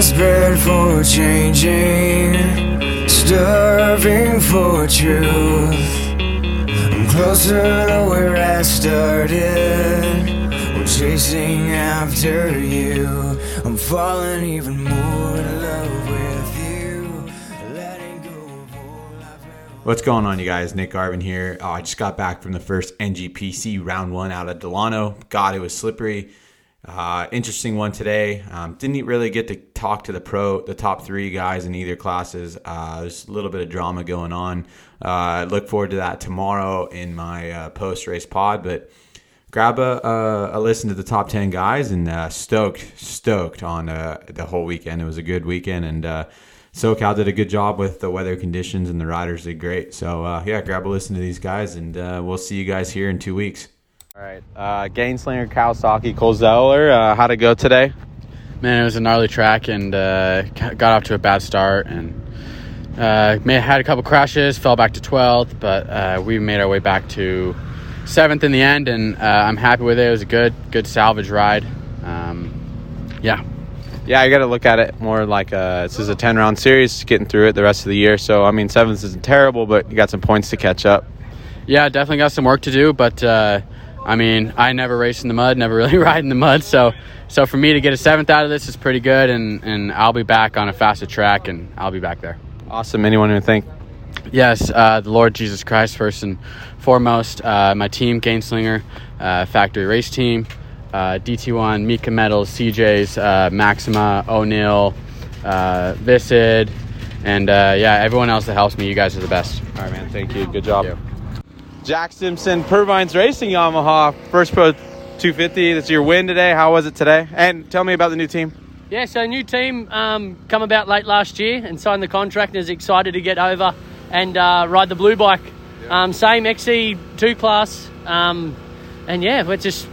desperate for changing, starving for truth. I'm closer to where I started. We're chasing after you. I'm falling even more in love with you. What's going on, you guys? Nick Garvin here. Oh, I just got back from the first NGPC round one out of Delano. God, it was slippery. Uh, interesting one today. Um, didn't really get to talk to the pro, the top three guys in either classes. Uh, there's a little bit of drama going on. Uh, look forward to that tomorrow in my uh, post race pod. But grab a, a, a listen to the top 10 guys and uh, stoked, stoked on uh, the whole weekend. It was a good weekend and uh, SoCal did a good job with the weather conditions and the riders did great. So, uh, yeah, grab a listen to these guys and we'll see you guys here in two weeks. All right. Gainslinger, Kawasaki, Cole Zeller. How'd it go today? Man, it was a gnarly track and uh, got off to a bad start and uh, may had a couple crashes, fell back to 12th, but uh, we made our way back to seventh in the end, and uh, I'm happy with it. It was a good, good salvage ride. Um, yeah, Yeah, you got to look at it more like uh, this is a 10 round series, getting through it the rest of the year. So, I mean, seventh isn't terrible, but you got some points to catch up. yeah, definitely got some work to do, but uh, I mean, I never race in the mud, never really ride in the mud, so so for me to get a seventh out of this is pretty good, and and I'll be back on a faster track, and I'll be back there. Awesome. Anyone who think? Yes, uh, the Lord Jesus Christ first and foremost. Uh, my team, Gainslinger, uh, Factory Race Team, uh, DT1, Mika Metals, CJ's, uh, Maxima, O'Neill, uh, Visid, and uh, yeah, everyone else that helps me. You guys are the best. All right, man. Thank you. Good job. Jack Simpson, Purvines Racing Yamaha, first pro 250. That's your win today. How was it today? And tell me about the new team. Yeah, so new team um, come about late last year and signed the contract and is excited to get over and uh, ride the blue bike. Um, same XC2 class. Um, and yeah, we're just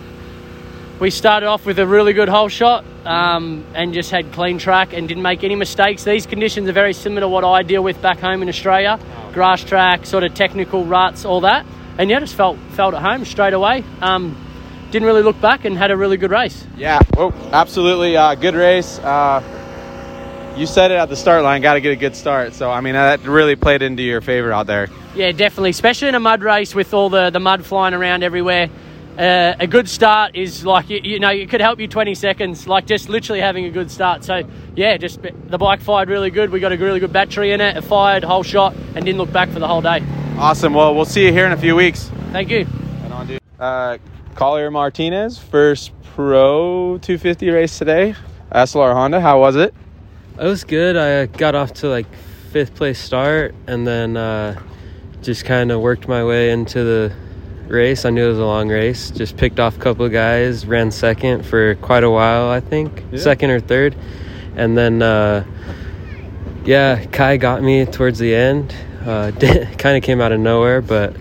we started off with a really good hole shot um, and just had clean track and didn't make any mistakes. These conditions are very similar to what I deal with back home in Australia. Grass track, sort of technical ruts, all that. And yeah, just felt felt at home straight away. Um, didn't really look back and had a really good race. Yeah, well, absolutely. Uh, good race. Uh, you said it at the start line. Got to get a good start. So, I mean, that really played into your favor out there. Yeah, definitely, especially in a mud race with all the, the mud flying around everywhere. Uh, a good start is like you, you know it could help you 20 seconds, like just literally having a good start. So yeah, just the bike fired really good. We got a really good battery in it. It fired whole shot and didn't look back for the whole day. Awesome. Well, we'll see you here in a few weeks. Thank you. Uh, Collier Martinez, first pro 250 race today. SLR Honda. How was it? It was good. I got off to like fifth place start and then uh, just kind of worked my way into the race. I knew it was a long race. Just picked off a couple of guys, ran second for quite a while, I think, second or third. And then, uh, yeah, Kai got me towards the end. Uh, kind of came out of nowhere, but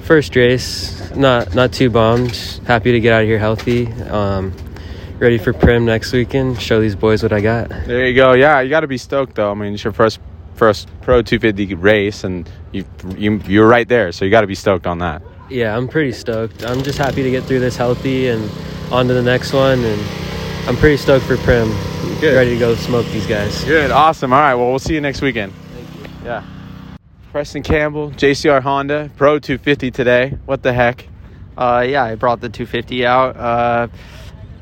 first race, not not too bummed. Happy to get out of here healthy. Um, ready for Primm next weekend. Show these boys what I got. There you go. Yeah, you got to be stoked though. I mean, it's your first first pro 250 race, and you you you're right there. So you got to be stoked on that. Yeah, I'm pretty stoked. I'm just happy to get through this healthy and on to the next one. And I'm pretty stoked for Primm. Good. Ready to go smoke these guys. Good. Awesome. All right. Well, we'll see you next weekend. Thank you. Yeah. Preston Campbell, JCR Honda, Pro 250 today. What the heck? Uh, yeah, I brought the 250 out uh,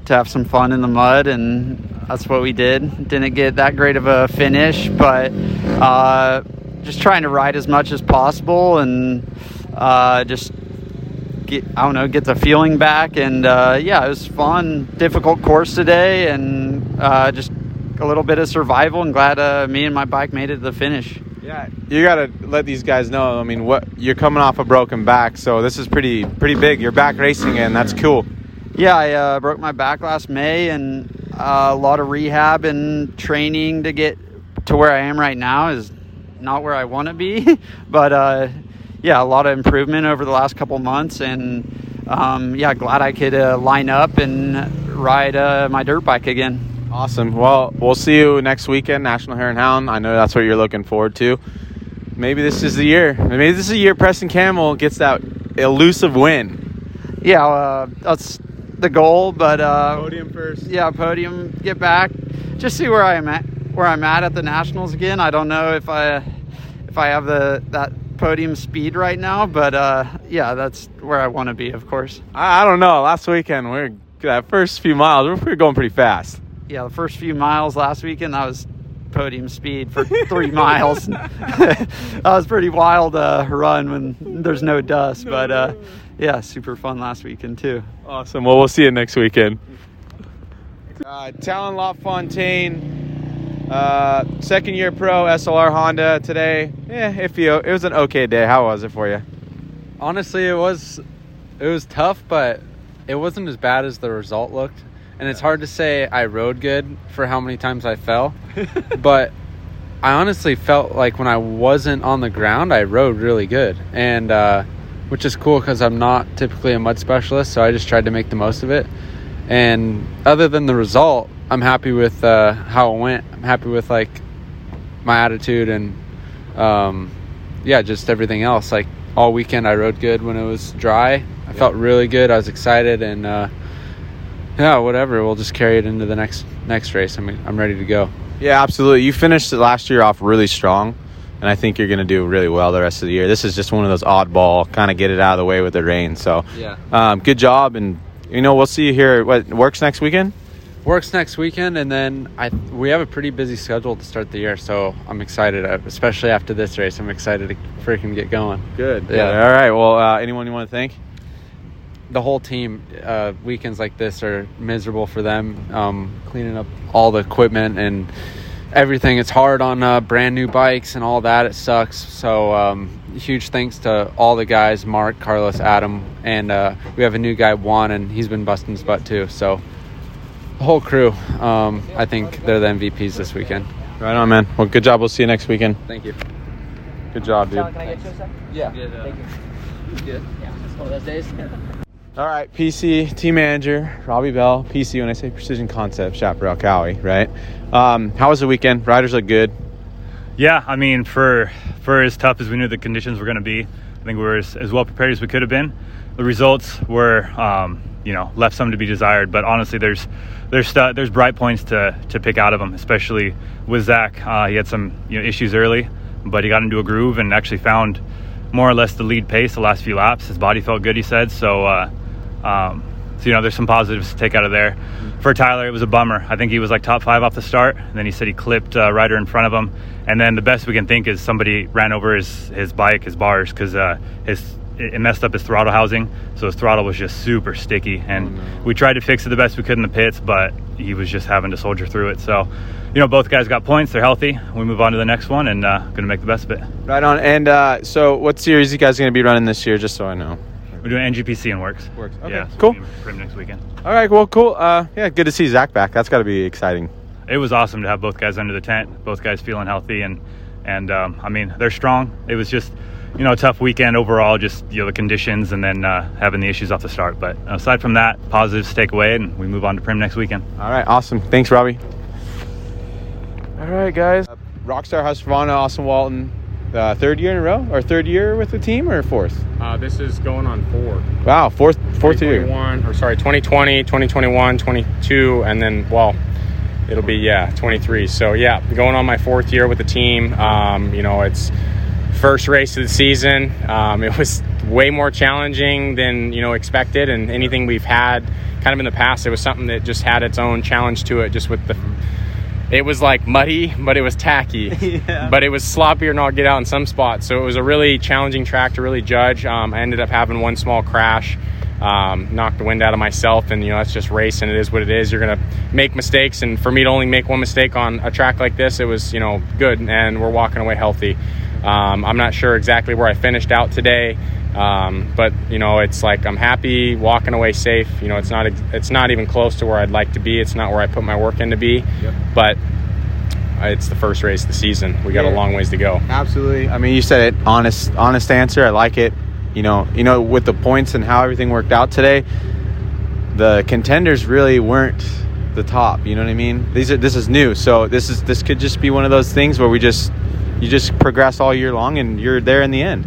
to have some fun in the mud, and that's what we did. Didn't get that great of a finish, but uh, just trying to ride as much as possible and uh, just get I don't know get the feeling back. And uh, yeah, it was fun. Difficult course today, and uh, just a little bit of survival. And glad uh, me and my bike made it to the finish. Yeah, you got to let these guys know. I mean, what you're coming off a broken back, so this is pretty pretty big. You're back racing, and that's cool. Yeah, I uh, broke my back last May, and uh, a lot of rehab and training to get to where I am right now is not where I want to be, but uh, yeah, a lot of improvement over the last couple months, and um, yeah, glad I could uh, line up and ride uh, my dirt bike again. Awesome. Well, we'll see you next weekend, National Hare and Hound. I know that's what you're looking forward to. Maybe this is the year. Maybe this is the year Preston Campbell gets that elusive win. Yeah, uh, that's the goal, but uh, Podium first. yeah, podium, get back, just see where I'm at, where I'm at at the nationals again. I don't know if I if I have the that podium speed right now, but uh, yeah, that's where I want to be, of course. I, I don't know. Last weekend, we are that first few miles, we were going pretty fast. Yeah, the first few miles last weekend, that was podium speed for three miles. that was pretty wild uh, run when there's no dust, but uh, yeah, super fun last weekend too. Awesome. Well, we'll see you next weekend. Uh, Talon LaFontaine, uh, second year pro SLR Honda today. Yeah, if you, it was an okay day. How was it for you? Honestly, it was it was tough, but it wasn't as bad as the result looked. And it's hard to say I rode good for how many times I fell, but I honestly felt like when I wasn't on the ground, I rode really good, and uh, which is cool because I'm not typically a mud specialist, so I just tried to make the most of it. And other than the result, I'm happy with uh, how it went. I'm happy with like my attitude and um, yeah, just everything else. Like all weekend, I rode good when it was dry. I felt really good. I was excited, and uh, yeah, whatever. We'll just carry it into the next next race. I mean, I'm ready to go. Yeah, absolutely. You finished last year off really strong, and I think you're going to do really well the rest of the year. This is just one of those oddball kind of get it out of the way with the rain. So, Yeah. um, good job, and you know we'll see you here. What WORCS next weekend? WORCS next weekend, and then I we have a pretty busy schedule to start the year, so I'm excited. uh, Especially after this race, I'm excited to freaking get going. Good. Yeah. All right. Well, uh, anyone you want to thank? the whole team uh, weekends like this are miserable for them um, cleaning up all the equipment and everything it's hard on uh, brand new bikes and all that it sucks so um, huge thanks to all the guys mark carlos adam and uh, we have a new guy juan and he's been busting his butt too so whole crew um, i think they're the mvps this weekend Right on, man. Well, good job. We'll see you next weekend. thank you Good job, dude. yeah Thank you. All right, PC team manager Robbie Bell. PC when I say Precision Concept, Chaparral Cowie, right? Um, how was the weekend? Riders look good. Yeah, I mean, for for as tough as we knew the conditions were going to be, I think we were as, as well prepared as we could have been. The results were, um, you know, left some to be desired. But honestly, there's there's there's bright points to to pick out of them, especially with Zach. Uh, he had some you know issues early, but he got into a groove and actually found more or less the lead pace the last few laps. His body felt good, he said. So. Uh, um, so you know, there's some positives to take out of there. For Tyler, it was a bummer. I think he was like top five off the start, and then he said he clipped uh, Ryder in front of him. And then the best we can think is somebody ran over his his bike, his bars, because uh, his it messed up his throttle housing, so his throttle was just super sticky. And we tried to fix it the best we could in the pits, but he was just having to soldier through it. So, you know, both guys got points. They're healthy. We move on to the next one, and uh, going to make the best of it. Right on. And uh, so, what series you guys going to be running this year? Just so I know. We're doing NGPC and WORCS. WORCS. Okay, Yeah, so cool. Primm next weekend. All right. Well, cool. Uh, yeah, good to see Zach back. That's got to be exciting. it was awesome to have both guys under the tent, both guys feeling healthy, and and um, I mean they're strong. It was just you know a tough weekend overall, just you know the conditions, and then uh, having the issues off the start. But aside from that, positives to take away, and we move on to Primm next weekend. All right. Awesome. Thanks, Robbie. All right, guys. Uh, Rockstar Husqvarna, Austin Walton. Uh, third year in a row, or third year with the team, or fourth? Uh, this is going on four. Wow, fourth, fourth year. 2021, or sorry, 2020, 2021, 22, and then, well, it'll be, yeah, 23. So, yeah, going on my fourth year with the team. Um, you know, it's first race of the season. Um, it was way more challenging than, you know, expected, and anything we've had kind of in the past, it was something that just had its own challenge to it, just with the it was like muddy, but it was tacky. But it was sloppier than I'll get out in some spots. So it was a really challenging track to really judge. Um, I ended up having one small crash, um, knocked the wind out of myself, and you know that's just racing. It is what it is. You're gonna make mistakes, and for me to only make one mistake on a track like this, it was you know good, and we're walking away healthy. Um, I'm not sure exactly where I finished out today. Um, but you know, it's like I'm happy walking away safe. You know, it's not it's not even close to where I'd like to be. It's not where I put my work in to be. But uh, it's the first race of the season. We got a long ways to go. Absolutely. I mean, you said it. Honest, honest answer. I like it. You know, you know, with the points and how everything worked out today, the contenders really weren't the top. You know what I mean? These are this is new, so this is this could just be one of those things where we just you just progress all year long and you're there in the end.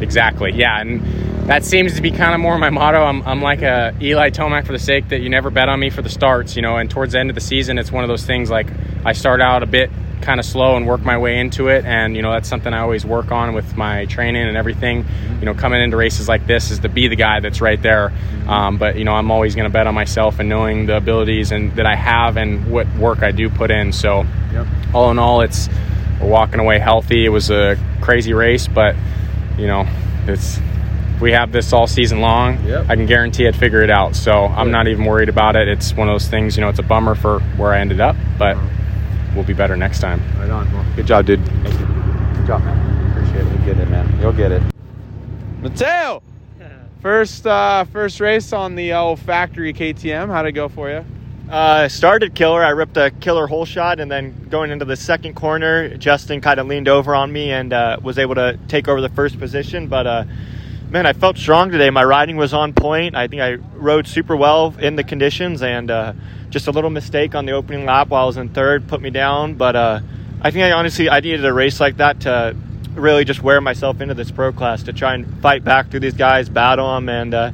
Exactly. Yeah, and that seems to be kind of more my motto. I'm, I'm like a Eli Tomac for the sake that you never bet on me for the starts, you know. And towards the end of the season, it's one of those things like I start out a bit kind of slow and work my way into it, and you know that's something I always work on with my training and everything. You know, coming into races like this is to be the guy that's right there. Um, but you know, I'm always going to bet on myself and knowing the abilities and that I have and what work I do put in. So, Yep. all in all, it's we're walking away healthy. It was a crazy race, but you know, it's we have this all season long. Yep. I can guarantee I'd figure it out. So I'm not even worried about it. It's one of those things. You know, it's a bummer for where I ended up, but we'll be better next time. Right on. Well, good job, dude. Thank you. Good job, man. Appreciate it. You'll get it, man. You'll get it. Mateo, first uh, first race on the old factory KTM. How'd it go for you? Uh, started killer. I ripped a killer hole shot, and then going into the second corner, Justin kind of leaned over on me and uh, was able to take over the first position. But uh, man, I felt strong today. My riding was on point. I think I rode super well in the conditions, and uh, just a little mistake on the opening lap while I was in third put me down. But uh, I think I honestly I needed a race like that to really just wear myself into this pro class to try and fight back through these guys, battle them, and uh,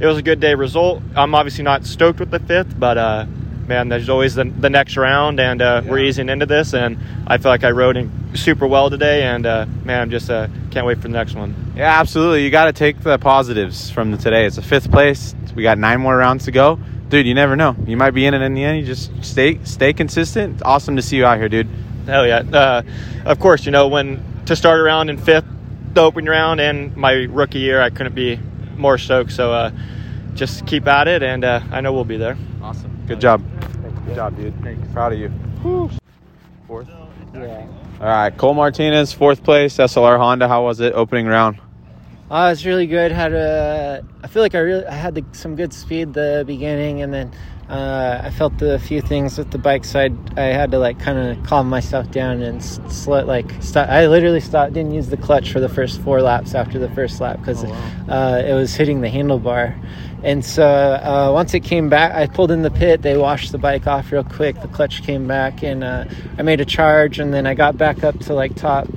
it was a good day result. I'm obviously not stoked with the fifth, but uh, man, there's always the, the next round, and uh, we're easing into this, and I feel like I rode in super well today, and uh, man, I'm just uh, can't wait for the next one. Yeah, absolutely. You got to take the positives from the today. It's a fifth place. We got nine more rounds to go, dude. You never know. You might be in it in the end. You just stay stay consistent. It's awesome to see you out here, dude. Hell yeah! Uh, of course, you know when to start around in fifth, the opening round, and my rookie year, I couldn't be more stoked. So uh, just keep at it, and uh, I know we'll be there. Awesome. Good job. Good job, dude. Proud of you. Fourth. Yeah. All right, Cole Martinez, fourth place, SLR Honda. How was it opening round? Uh, it's really good. Had a, I feel like I really I had the, some good speed the beginning, and then uh, I felt a few things with the bike side. I had to like kind of calm myself down and slow, like stop. I literally stopped. Didn't use the clutch for the first four laps after the first lap because uh, it was hitting the handlebar. And so uh, once it came back, I pulled in the pit. They washed the bike off real quick. The clutch came back, and uh, I made a charge. And then I got back up to like top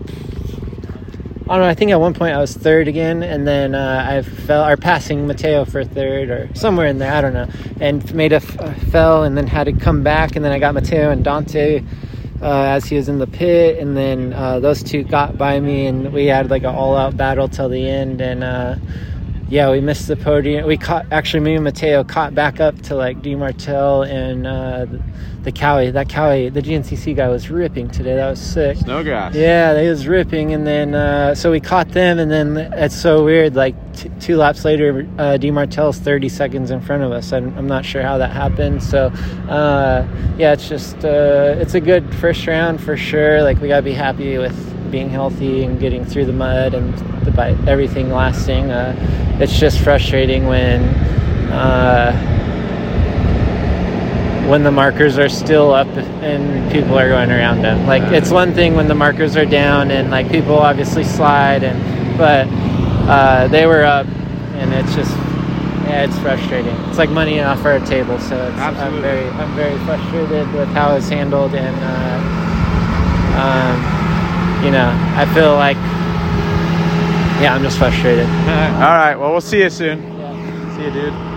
I don't know. I think at one point I was third again, and then uh, I fell, or passing Mateo for third, or somewhere in there. I don't know. And made a f- fell, and then had to come back, and then I got Mateo and Dante uh, as he was in the pit, and then uh, those two got by me, and we had like an all-out battle till the end, and uh, yeah, we missed the podium. We caught actually me and Mateo caught back up to like D Martel and uh, the, the Cowie. That Cowie, the GNCC guy was ripping today. That was sick. Snowgrass. Yeah, they was ripping, and then uh, so we caught them, and then it's so weird. Like t- two laps later, uh, D Martel's thirty seconds in front of us. I'm, I'm not sure how that happened. So uh, yeah, it's just uh, it's a good first round for sure. Like we gotta be happy with being healthy and getting through the mud and the bite, everything lasting. Uh, it's just frustrating when. Uh, when the markers are still up and people are going around them. Like it's one thing when the markers are down and like people obviously slide and but uh, they were up and it's just yeah, it's frustrating. It's like money off our table, so it's, I'm very I'm very frustrated with how it's handled and uh, um, you know I feel like yeah I'm just frustrated. All right. Well, we'll see you soon. Yeah. See you, dude.